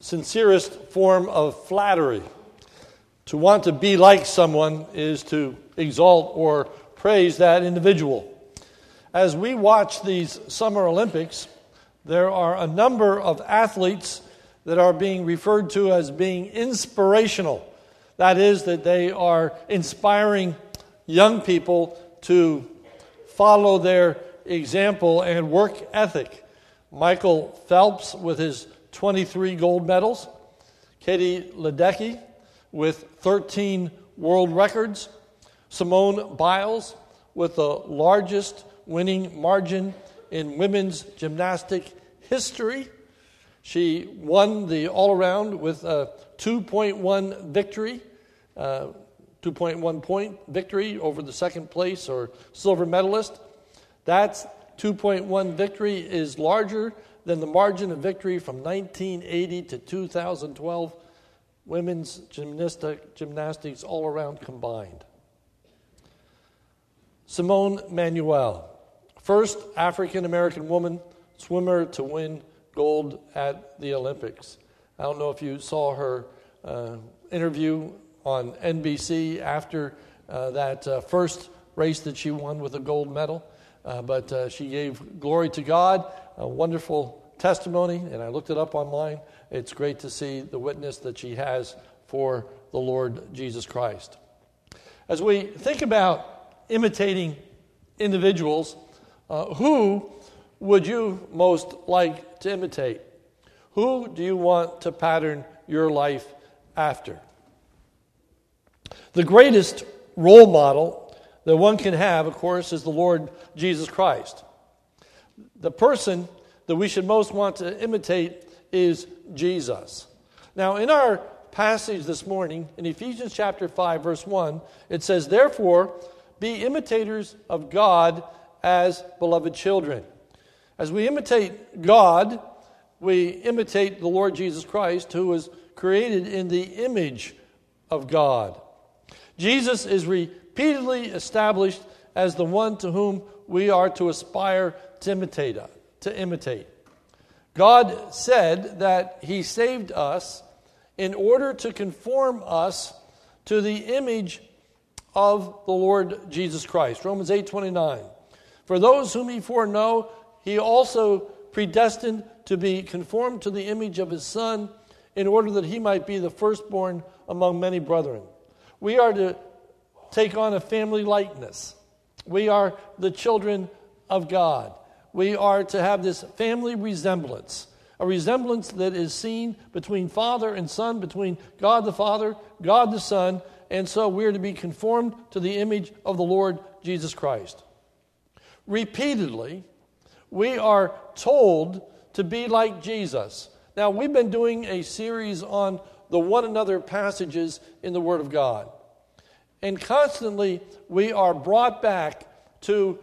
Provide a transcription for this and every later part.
sincerest form of flattery. To want to be like someone is to exalt or praise that individual. As we watch these Summer Olympics, there are a number of athletes that are being referred to as being inspirational. That is, that they are inspiring young people to follow their example and work ethic. Michael Phelps, with his 23 gold medals, Katie Ledecky with 13 world records, Simone Biles with the largest winning margin in women's gymnastic history. She won the all around with a 2.1 victory, uh, 2.1 point victory over the second place or silver medalist. That's 2.1 victory is larger than the margin of victory from 1980 to 2012 women's gymnastic, gymnastics all around combined. Simone Manuel, first African American woman swimmer to win gold at the Olympics. I don't know if you saw her uh, interview on NBC after uh, that uh, first race that she won with a gold medal, uh, but uh, she gave glory to God, a wonderful testimony, and I looked it up online. It's great to see the witness that she has for the Lord Jesus Christ. As we think about imitating individuals, uh, who would you most like to imitate? Who do you want to pattern your life after? The greatest role model that one can have, of course, is the Lord Jesus Christ. The person that we should most want to imitate is Jesus. Now, in our passage this morning, in Ephesians chapter 5, verse 1, it says, Therefore, be imitators of God as beloved children. As we imitate God, we imitate the Lord Jesus Christ, who was created in the image of God. Jesus is repeatedly established as the one to whom we are to aspire to imitate to imitate. God said that He saved us in order to conform us to the image of the Lord Jesus Christ. Romans 8 29. For those whom He foreknow, He also predestined to be conformed to the image of His Son, in order that He might be the firstborn among many brethren. We are to take on a family likeness. We are the children of God we are to have this family resemblance, a resemblance that is seen between Father and Son, between God the Father, God the Son, and so we're to be conformed to the image of the Lord Jesus Christ. Repeatedly, we are told to be like Jesus. Now, we've been doing a series on the one another passages in the Word of God. And constantly, we are brought back to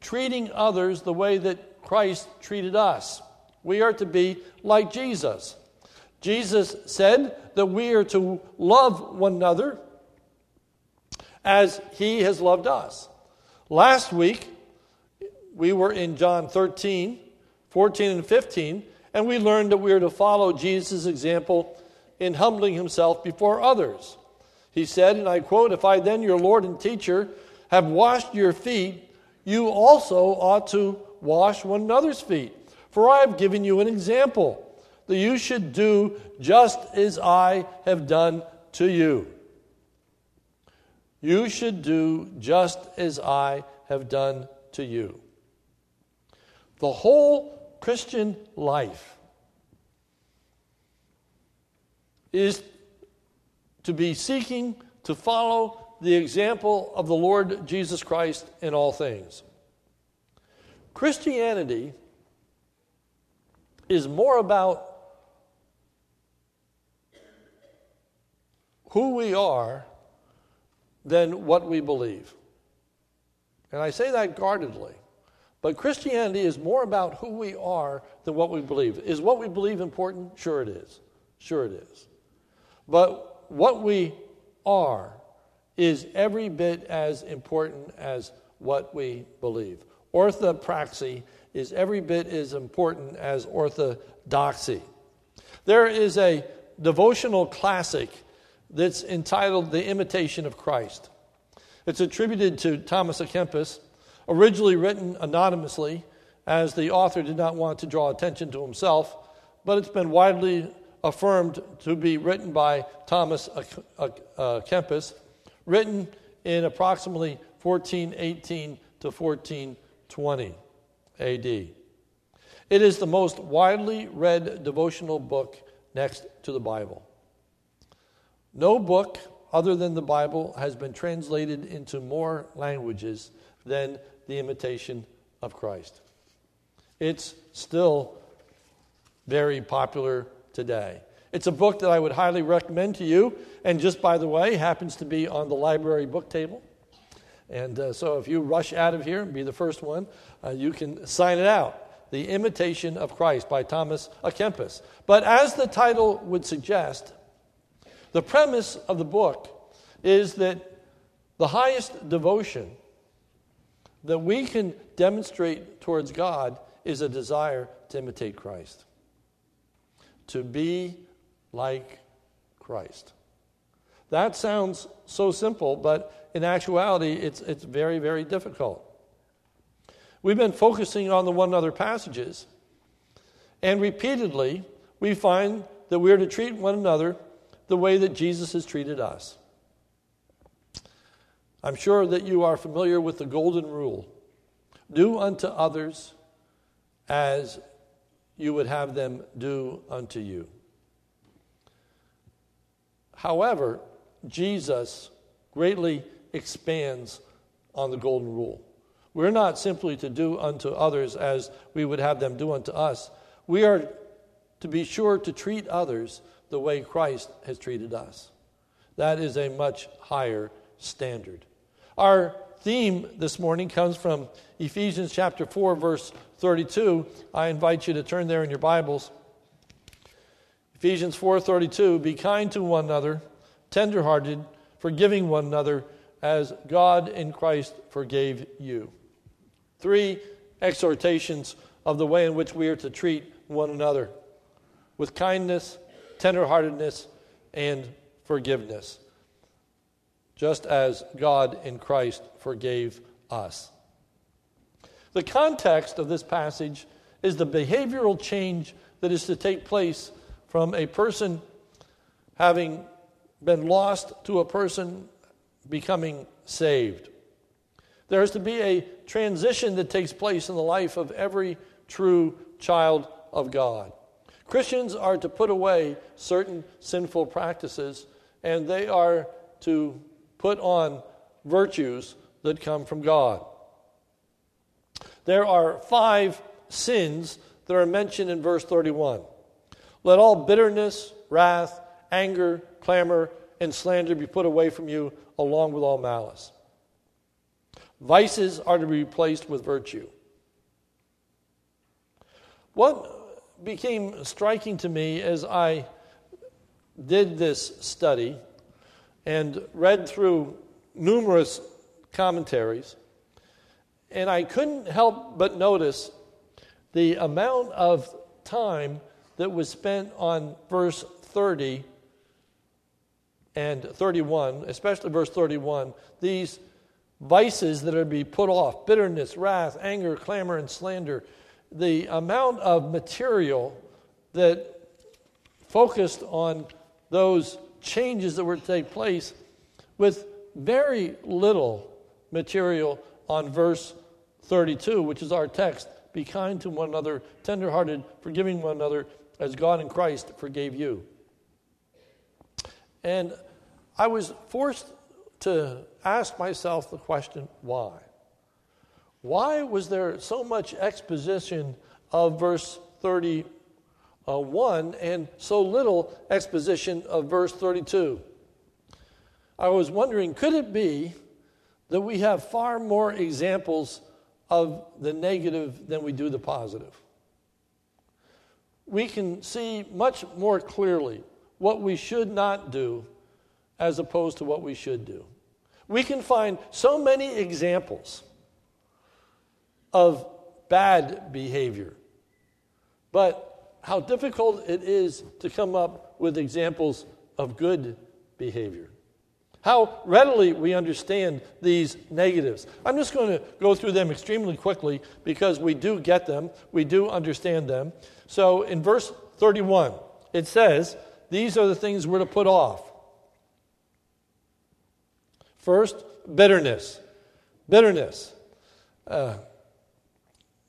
treating others the way that Christ treated us. We are to be like Jesus. Jesus said that we are to love one another as he has loved us. Last week, we were in John 13, 14, and 15, and we learned that we are to follow Jesus' example in humbling himself before others. He said, and I quote, If I then, your Lord and teacher, have washed your feet, you also ought to wash one another's feet. For I have given you an example that you should do just as I have done to you. You should do just as I have done to you. The whole Christian life is to be seeking to follow the example of the Lord Jesus Christ in all things. Christianity is more about who we are than what we believe. And I say that guardedly. But Christianity is more about who we are than what we believe. Is what we believe important? Sure it is. Sure it is. But what we are is every bit as important as what we believe. Orthopraxy is every bit as important as orthodoxy. There is a devotional classic that's entitled The Imitation of Christ. It's attributed to Thomas à Kempis, originally written anonymously, as the author did not want to draw attention to himself, but it's been widely affirmed to be written by Thomas à Kempis, written in approximately 1418 to 1420 AD. It is the most widely read devotional book next to the Bible. No book other than the Bible has been translated into more languages than the imitation of Christ. It's still very popular today. It's a book that I would highly recommend to you, and just by the way, happens to be on the library book table. And uh, so if you rush out of here and be the first one, uh, you can sign it out The Imitation of Christ by Thomas à Kempis. But as the title would suggest, the premise of the book is that the highest devotion that we can demonstrate towards God is a desire to imitate Christ, to be like Christ. That sounds so simple, but in actuality, it's, it's very, very difficult. We've been focusing on the one another passages, and repeatedly we find that we're to treat one another the way that Jesus has treated us. I'm sure that you are familiar with the golden rule do unto others as you would have them do unto you. However, Jesus greatly expands on the golden rule. We're not simply to do unto others as we would have them do unto us. We are to be sure to treat others the way Christ has treated us. That is a much higher standard. Our theme this morning comes from Ephesians chapter 4 verse 32. I invite you to turn there in your Bibles. Ephesians 4:32 Be kind to one another, tenderhearted, forgiving one another as God in Christ forgave you. Three exhortations of the way in which we are to treat one another with kindness, tenderheartedness, and forgiveness, just as God in Christ forgave us. The context of this passage is the behavioral change that is to take place from a person having been lost to a person becoming saved. There is to be a transition that takes place in the life of every true child of God. Christians are to put away certain sinful practices and they are to put on virtues that come from God. There are five sins that are mentioned in verse 31. Let all bitterness, wrath, anger, clamor, and slander be put away from you, along with all malice. Vices are to be replaced with virtue. What became striking to me as I did this study and read through numerous commentaries, and I couldn't help but notice the amount of time that was spent on verse 30 and 31, especially verse 31, these vices that are to be put off bitterness, wrath, anger, clamor, and slander the amount of material that focused on those changes that were to take place with very little material on verse 32, which is our text. Be kind to one another, tenderhearted, forgiving one another, as God in Christ forgave you. And I was forced to ask myself the question why? Why was there so much exposition of verse 31 and so little exposition of verse 32? I was wondering could it be that we have far more examples of the negative than we do the positive? We can see much more clearly what we should not do as opposed to what we should do. We can find so many examples of bad behavior. But how difficult it is to come up with examples of good behavior. How readily we understand these negatives. I'm just going to go through them extremely quickly because we do get them, we do understand them. So in verse 31, it says, These are the things we're to put off. First, bitterness. Bitterness. Uh,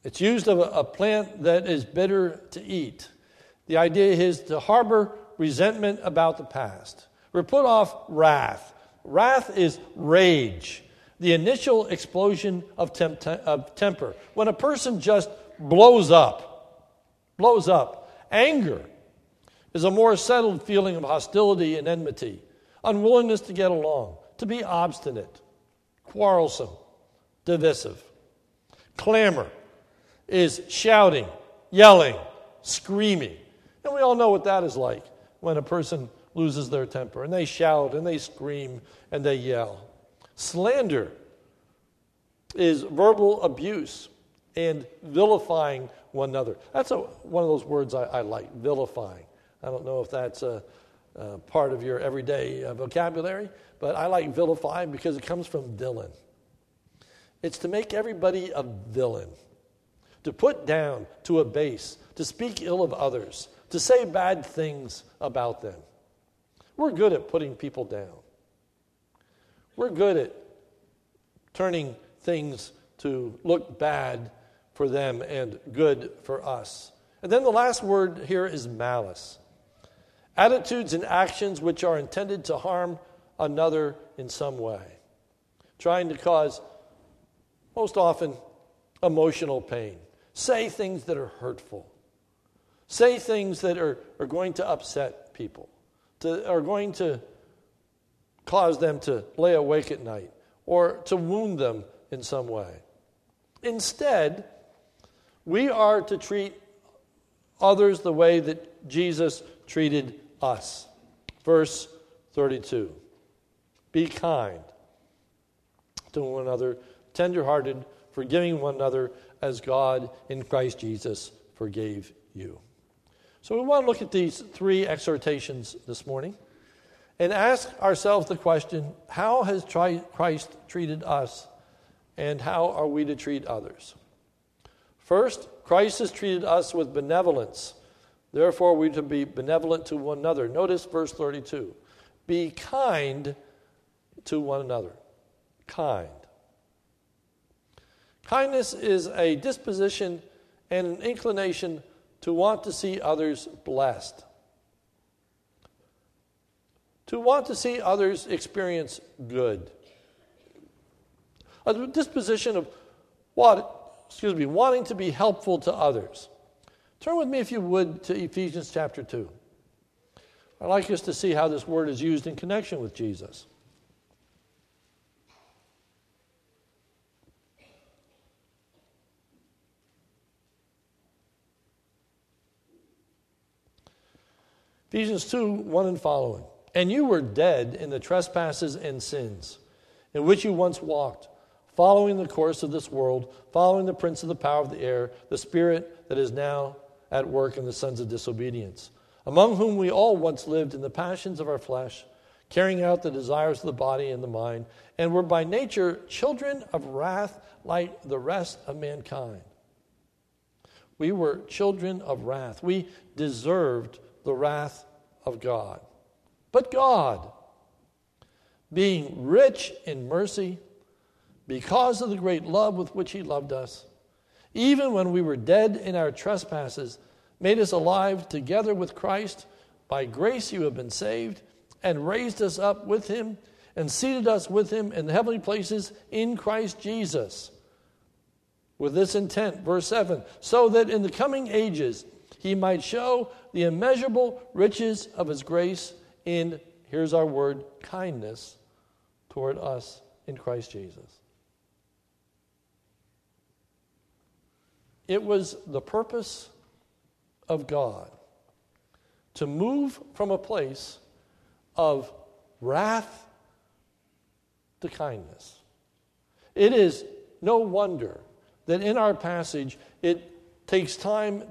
it's used of a, a plant that is bitter to eat. The idea is to harbor resentment about the past. We're put off wrath. Wrath is rage, the initial explosion of, temp- of temper. When a person just blows up, blows up. Anger is a more settled feeling of hostility and enmity, unwillingness to get along, to be obstinate, quarrelsome, divisive. Clamor is shouting, yelling, screaming. And we all know what that is like when a person loses their temper and they shout and they scream and they yell. Slander is verbal abuse and vilifying one another. That's a, one of those words I, I like, vilifying. I don't know if that's a, a part of your everyday uh, vocabulary, but I like vilifying because it comes from villain. It's to make everybody a villain, to put down, to abase, to speak ill of others, to say bad things about them. We're good at putting people down. We're good at turning things to look bad for them and good for us. And then the last word here is malice. Attitudes and actions which are intended to harm another in some way, trying to cause, most often, emotional pain. Say things that are hurtful. Say things that are, are going to upset people, to, are going to cause them to lay awake at night, or to wound them in some way. Instead, we are to treat others the way that Jesus treated us. Verse 32 Be kind to one another, tenderhearted, forgiving one another as God in Christ Jesus forgave you. So we want to look at these three exhortations this morning and ask ourselves the question how has Christ treated us and how are we to treat others? First, Christ has treated us with benevolence. Therefore, we to be benevolent to one another. Notice verse 32 Be kind to one another. Kind. Kindness is a disposition and an inclination to want to see others blessed, to want to see others experience good. A disposition of what, excuse me, wanting to be helpful to others. Turn with me, if you would, to Ephesians chapter 2. I'd like us to see how this word is used in connection with Jesus. Ephesians 2 1 and following. And you were dead in the trespasses and sins, in which you once walked, following the course of this world, following the prince of the power of the air, the spirit that is now at work in the sons of disobedience, among whom we all once lived in the passions of our flesh, carrying out the desires of the body and the mind, and were by nature children of wrath like the rest of mankind. We were children of wrath. We deserved the wrath of God. But God, being rich in mercy, because of the great love with which He loved us, even when we were dead in our trespasses, made us alive together with Christ. By grace you have been saved, and raised us up with Him, and seated us with Him in the heavenly places in Christ Jesus. With this intent, verse 7 so that in the coming ages he might show the immeasurable riches of his grace in, here's our word, kindness toward us in Christ Jesus. It was the purpose of God to move from a place of wrath to kindness. It is no wonder that in our passage it takes time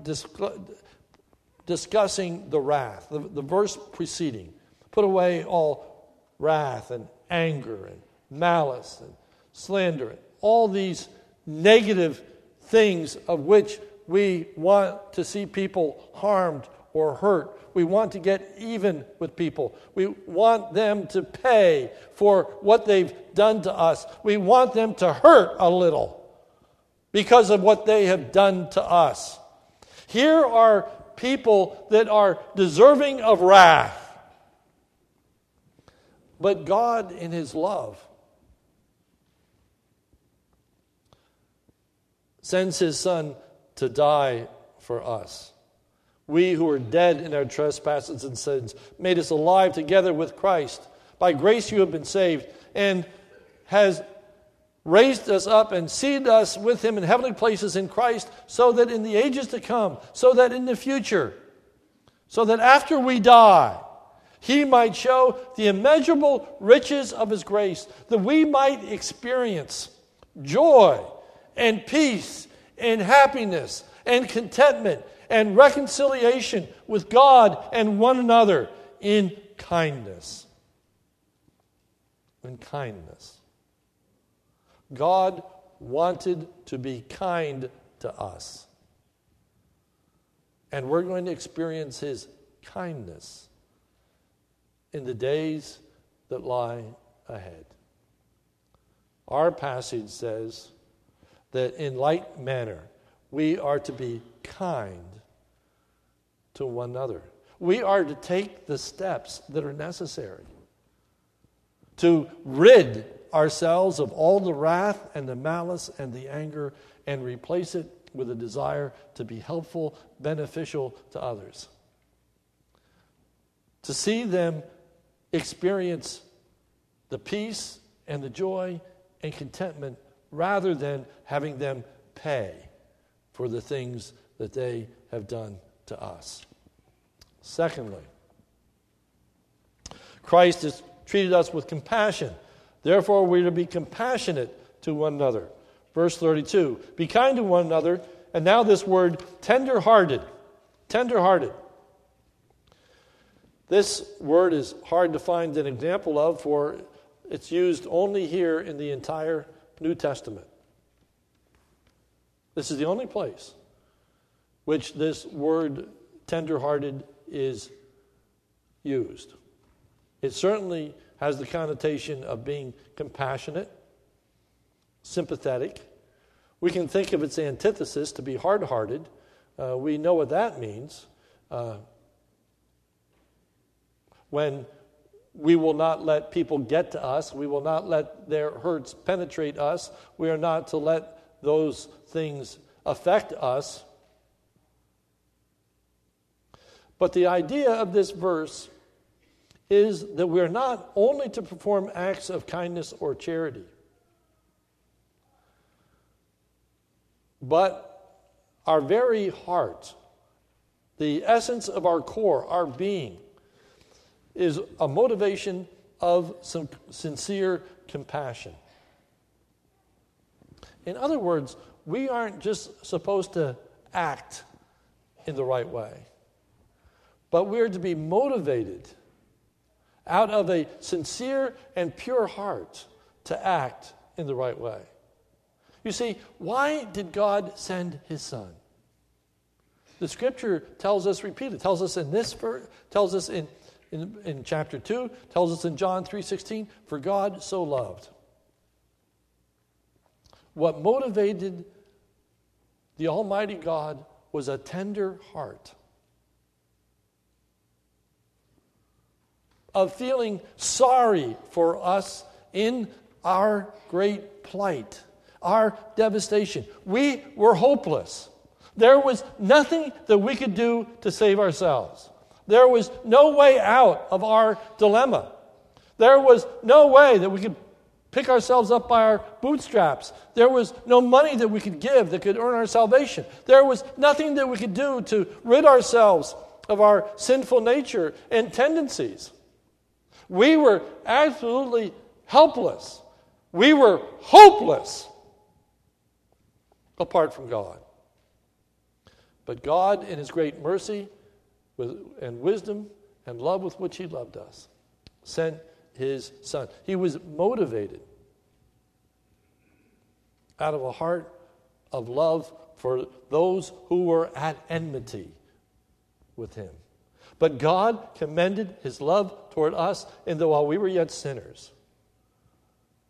discussing the wrath, the, the verse preceding. Put away all wrath and anger and malice and slander, and all these negative things of which we want to see people harmed or hurt. We want to get even with people. We want them to pay for what they've done to us. We want them to hurt a little because of what they have done to us. Here are people that are deserving of wrath. But God, in His love, sends His Son to die for us. We who are dead in our trespasses and sins made us alive together with Christ. By grace you have been saved, and has raised us up and seated us with him in heavenly places in Christ, so that in the ages to come, so that in the future, so that after we die, he might show the immeasurable riches of his grace, that we might experience joy and peace and happiness and contentment and reconciliation with God and one another in kindness. In kindness. God wanted to be kind to us. And we're going to experience his kindness in the days that lie ahead. Our passage says that in like manner, we are to be kind to one another. We are to take the steps that are necessary to rid ourselves of all the wrath and the malice and the anger and replace it with a desire to be helpful, beneficial to others. To see them experience the peace and the joy and contentment rather than having them pay for the things that they have done to us. Secondly, Christ has treated us with compassion. Therefore, we're to be compassionate to one another. Verse 32 Be kind to one another. And now, this word, tender hearted. Tender hearted. This word is hard to find an example of, for it's used only here in the entire New Testament. This is the only place which this word tenderhearted is used. It certainly has the connotation of being compassionate, sympathetic. We can think of its antithesis to be hard hearted. Uh, we know what that means. Uh, when we will not let people get to us, we will not let their hurts penetrate us, we are not to let those things affect us. But the idea of this verse is that we're not only to perform acts of kindness or charity, but our very heart, the essence of our core, our being, is a motivation of some sincere compassion. In other words, we aren't just supposed to act in the right way, but we're to be motivated out of a sincere and pure heart to act in the right way. You see, why did God send his son? The scripture tells us repeatedly, tells us in this verse, tells us in, in, in chapter 2, tells us in John 3:16, for God so loved. What motivated the Almighty God was a tender heart of feeling sorry for us in our great plight, our devastation. We were hopeless. There was nothing that we could do to save ourselves. There was no way out of our dilemma. There was no way that we could pick ourselves up by our bootstraps. There was no money that we could give that could earn our salvation. There was nothing that we could do to rid ourselves of our sinful nature and tendencies. We were absolutely helpless. We were hopeless apart from God. But God, in His great mercy with, and wisdom and love with which he loved us, sent his son. He was motivated out of a heart of love for those who were at enmity with him. But God commended his love toward us in that while we were yet sinners,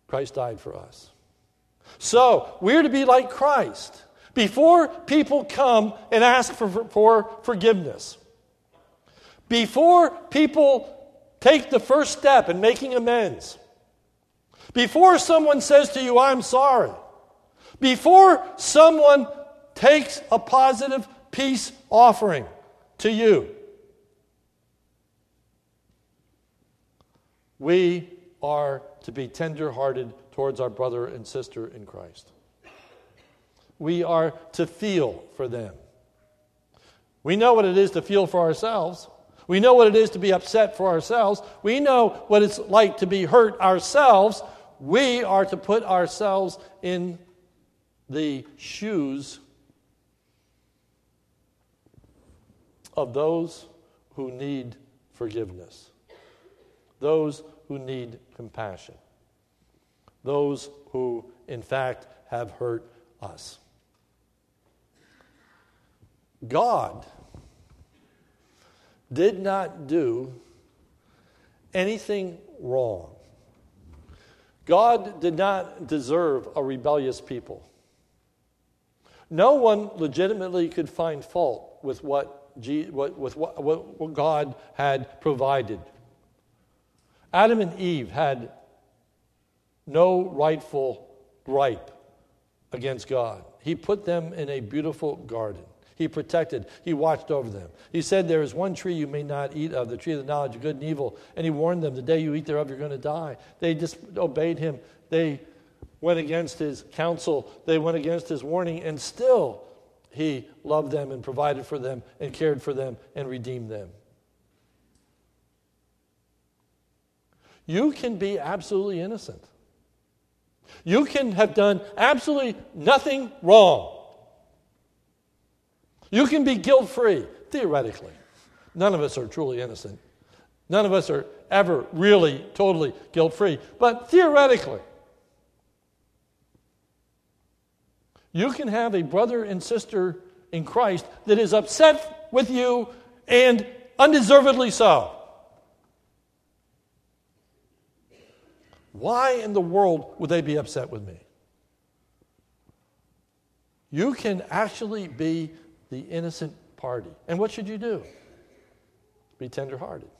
Christ died for us. So we're to be like Christ. Before people come and ask for, for forgiveness, before people take the first step in making amends, before someone says to you, I'm sorry, before someone takes a positive peace offering to you, we are to be tenderhearted towards our brother and sister in Christ. We are to feel for them. We know what it is to feel for ourselves. We know what it is to be upset for ourselves. We know what it's like to be hurt ourselves. We are to put ourselves in the shoes of those who need forgiveness, those who need compassion, those who, in fact, have hurt us. God did not do anything wrong. God did not deserve a rebellious people. No one legitimately could find fault with what, with what, what God had provided. Adam and Eve had no rightful gripe against God. He put them in a beautiful garden. He protected, He watched over them. He said, There is one tree you may not eat of, the tree of the knowledge of good and evil. And He warned them, The day you eat thereof, you're going to die. They disobeyed Him. They went against His counsel, they went against His warning, and still He loved them and provided for them and cared for them and redeemed them. You can be absolutely innocent. You can have done absolutely nothing wrong. You can be guilt free, theoretically. None of us are truly innocent. None of us are ever really totally guilt free. But theoretically, you can have a brother and sister in Christ that is upset with you and undeservedly so. Why in the world would they be upset with me? You can actually be the innocent party. And what should you do? Be tenderhearted,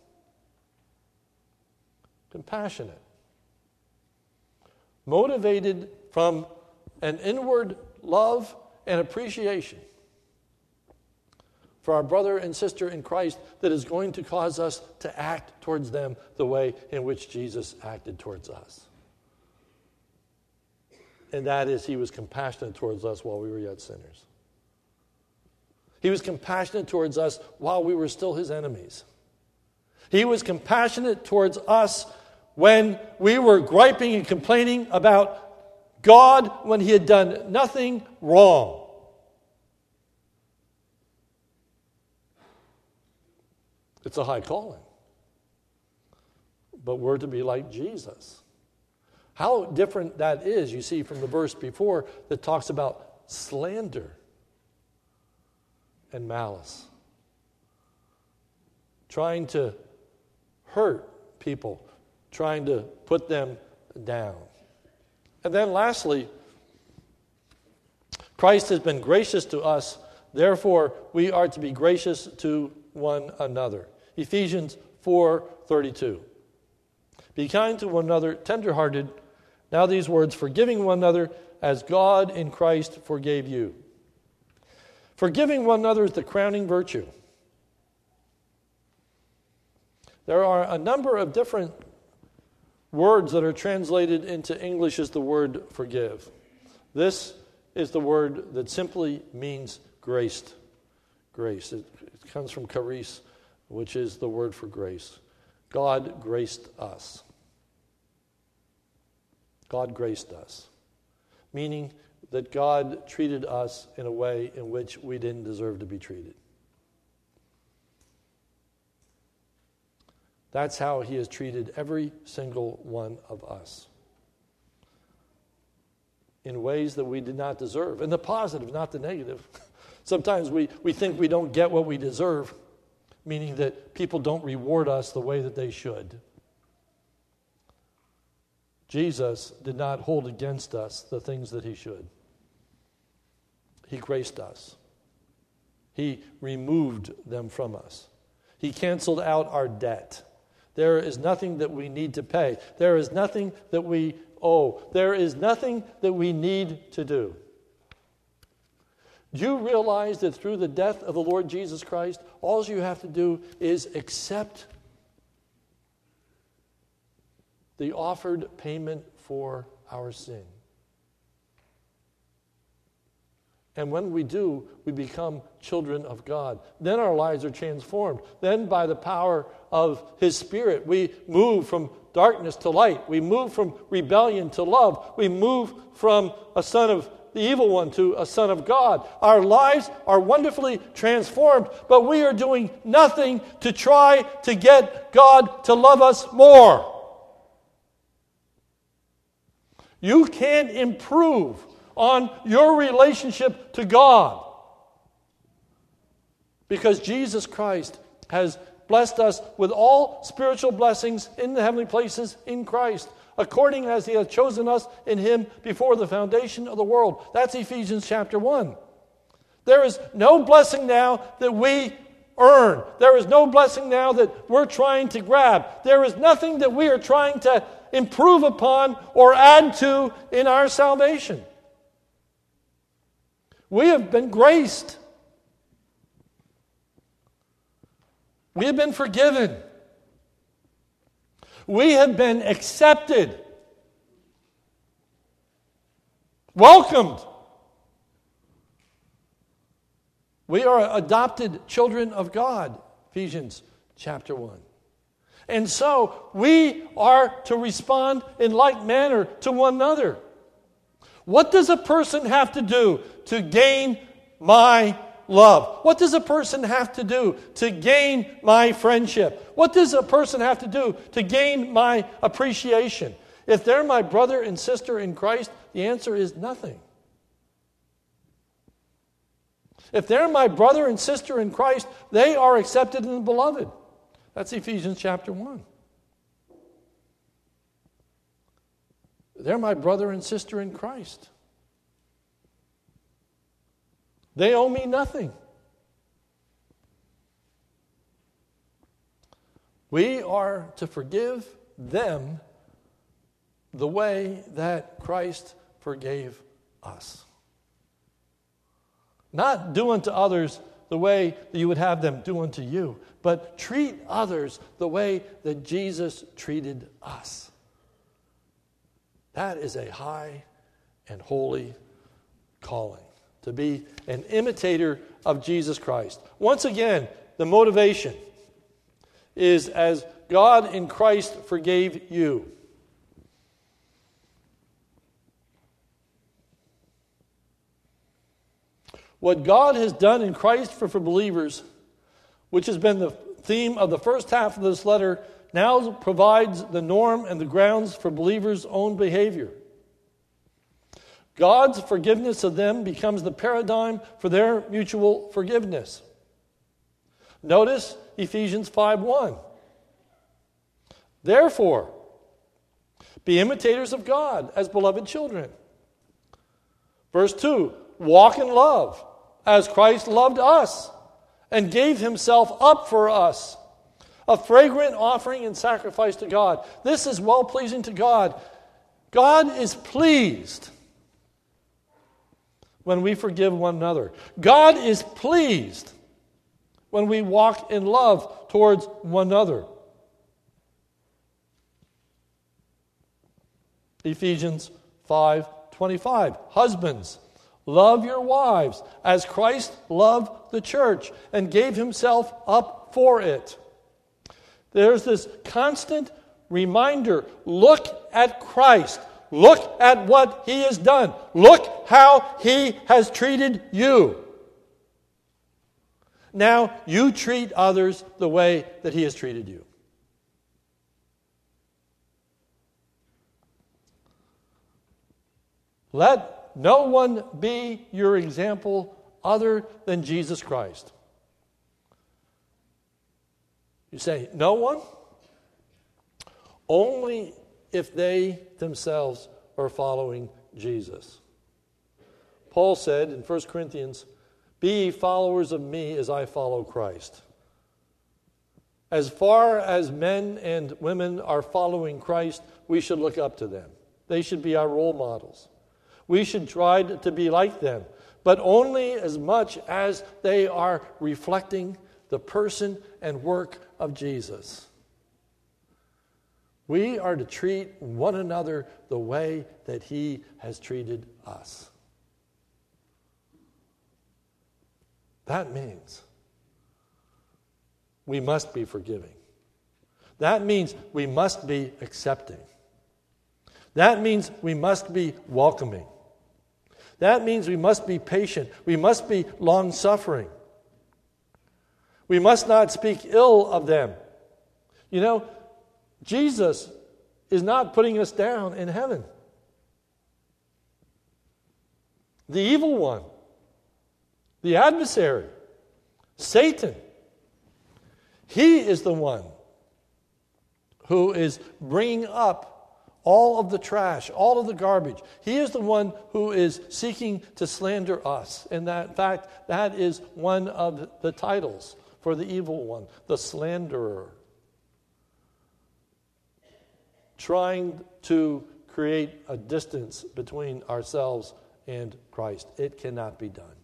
compassionate, motivated from an inward love and appreciation for our brother and sister in Christ that is going to cause us to act towards them the way in which Jesus acted towards us. And that is, he was compassionate towards us while we were yet sinners. He was compassionate towards us while we were still his enemies. He was compassionate towards us when we were griping and complaining about God when he had done nothing wrong. It's a high calling. But we're to be like Jesus. How different that is, you see from the verse before that talks about slander and malice. Trying to hurt people, trying to put them down. And then lastly, Christ has been gracious to us, therefore we are to be gracious to one another. Ephesians 4:32. Be kind to one another, tenderhearted. Now these words, forgiving one another as God in Christ forgave you. Forgiving one another is the crowning virtue. There are a number of different words that are translated into English as the word forgive. This is the word that simply means graced. Grace. It, it comes from charis, which is the word for grace. God graced us. God graced us. Meaning, that God treated us in a way in which we didn't deserve to be treated. That's how he has treated every single one of us in ways that we did not deserve. And the positive, not the negative. Sometimes we, we think we don't get what we deserve, meaning that people don't reward us the way that they should. Jesus did not hold against us the things that he should. He graced us. He removed them from us. He canceled out our debt. There is nothing that we need to pay. There is nothing that we owe. There is nothing that we need to do. Do you realize that through the death of the Lord Jesus Christ, all you have to do is accept the offered payment for our sin? And when we do, we become children of God. Then our lives are transformed. Then, by the power of His Spirit, we move from darkness to light. We move from rebellion to love. We move from a son of the evil one to a son of God. Our lives are wonderfully transformed, but we are doing nothing to try to get God to love us more. You can't improve on your relationship to God because Jesus Christ has blessed us with all spiritual blessings in the heavenly places in Christ, according as He has chosen us in Him before the foundation of the world. That's Ephesians chapter 1. There is no blessing now that we earn. There is no blessing now that we're trying to grab. There is nothing that we are trying to improve upon or add to in our salvation. We have been graced. We have been forgiven. We have been accepted, welcomed. We are adopted children of God, Ephesians chapter 1. And so we are to respond in like manner to one another. What does a person have to do to gain my love? What does a person have to do to gain my friendship? What does a person have to do to gain my appreciation? If they're my brother and sister in Christ, the answer is nothing. If they're my brother and sister in Christ, they are accepted in the beloved. That's Ephesians chapter 1. They're my brother and sister in Christ. They owe me nothing. We are to forgive them the way that Christ forgave us. Not do unto others the way that you would have them do unto you, but treat others the way that Jesus treated us. That is a high and holy calling to be an imitator of Jesus Christ. Once again, the motivation is as God in Christ forgave you. What God has done in Christ for, for believers, which has been the theme of the first half of this letter, now provides the norm and the grounds for believers' own behavior. God's forgiveness of them becomes the paradigm for their mutual forgiveness. Notice Ephesians 5:1. Therefore, be imitators of God as beloved children. Verse 2 Walk in love as Christ loved us and gave himself up for us, a fragrant offering and sacrifice to God. This is well pleasing to God. God is pleased when we forgive one another. God is pleased when we walk in love towards one another. Ephesians 5:25 Husbands Love your wives as Christ loved the church and gave himself up for it. There's this constant reminder look at Christ. Look at what he has done. Look how he has treated you. Now you treat others the way that he has treated you. Let no one be your example other than Jesus Christ. You say, no one? Only if they themselves are following Jesus. Paul said in 1 Corinthians, Be followers of me as I follow Christ. As far as men and women are following Christ, we should look up to them. They should be our role models. We should try to be like them, but only as much as they are reflecting the person and work of Jesus. We are to treat one another the way that He has treated us. That means we must be forgiving. That means we must be accepting. That means we must be welcoming. That means we must be patient. We must be long suffering. We must not speak ill of them. You know, Jesus is not putting us down in heaven. The evil one, the adversary, Satan, he is the one who is bringing up all of the trash, all of the garbage. He is the one who is seeking to slander us. And that in fact, that is one of the titles for the evil one, the slanderer. Trying to create a distance between ourselves and Christ. It cannot be done.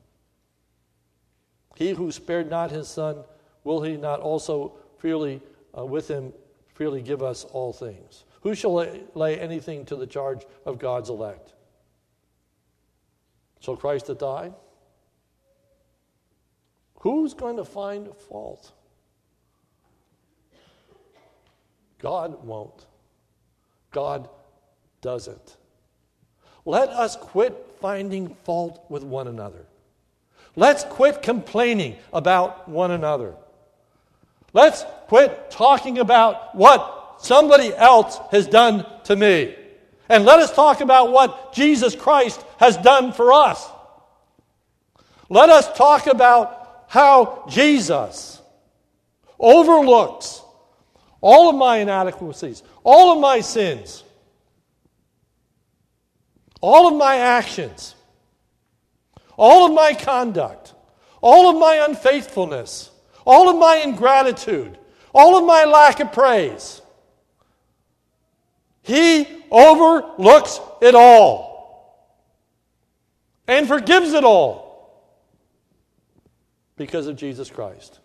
He who spared not his son, will he not also freely uh, with him freely give us all things? Who shall lay anything to the charge of God's elect? Shall Christ have died? Who's going to find fault? God won't. God doesn't. Let us quit finding fault with one another. Let's quit complaining about one another. Let's quit talking about what somebody else has done to me. And let us talk about what Jesus Christ has done for us. Let us talk about how Jesus overlooks all of my inadequacies, all of my sins, all of my actions, all of my conduct, all of my unfaithfulness, all of my ingratitude, all of my lack of praise. He overlooks it all and forgives it all because of Jesus Christ.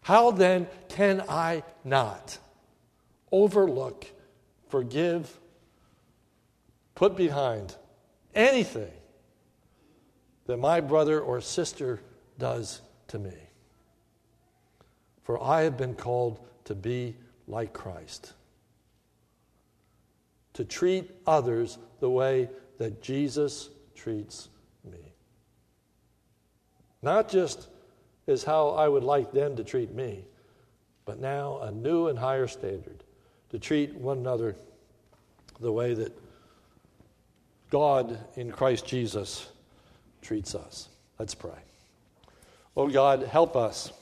How then can I not overlook, forgive, put behind anything that my brother or sister does to me? For I have been called to be like Christ to treat others the way that Jesus treats me. Not just as how I would like them to treat me, but now a new and higher standard to treat one another the way that God in Christ Jesus treats us. Let's pray. Oh God, help us.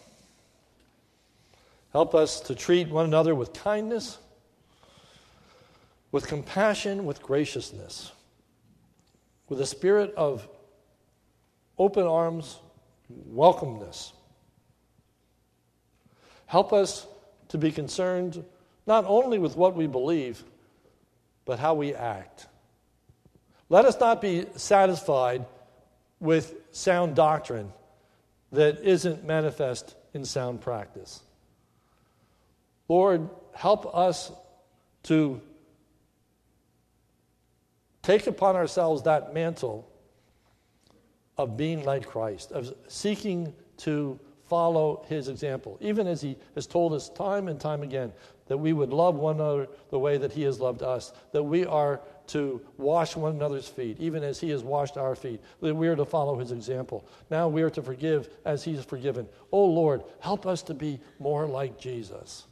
Help us to treat one another with kindness with compassion, with graciousness, with a spirit of open arms, welcomeness. Help us to be concerned not only with what we believe, but how we act. Let us not be satisfied with sound doctrine that isn't manifest in sound practice. Lord, help us to take upon ourselves that mantle of being like Christ, of seeking to follow his example, even as he has told us time and time again that we would love one another the way that he has loved us, that we are to wash one another's feet, even as he has washed our feet, that we are to follow his example. Now we are to forgive as he has forgiven. Oh Lord, help us to be more like Jesus.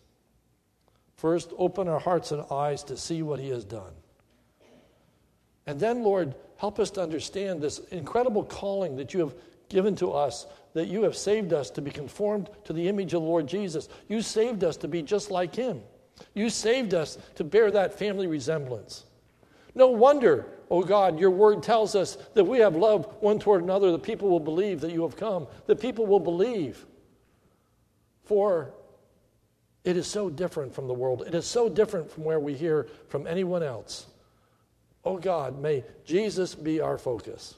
First, open our hearts and eyes to see what he has done. And then, Lord, help us to understand this incredible calling that you have given to us, that you have saved us to be conformed to the image of the Lord Jesus. You saved us to be just like him. You saved us to bear that family resemblance. No wonder, oh God, your word tells us that we have love one toward another, that people will believe that you have come, that people will believe. For it is so different from the world. It is so different from where we hear from anyone else. Oh God, may Jesus be our focus.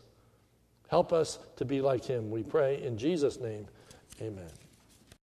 Help us to be like him. We pray in Jesus' name. Amen.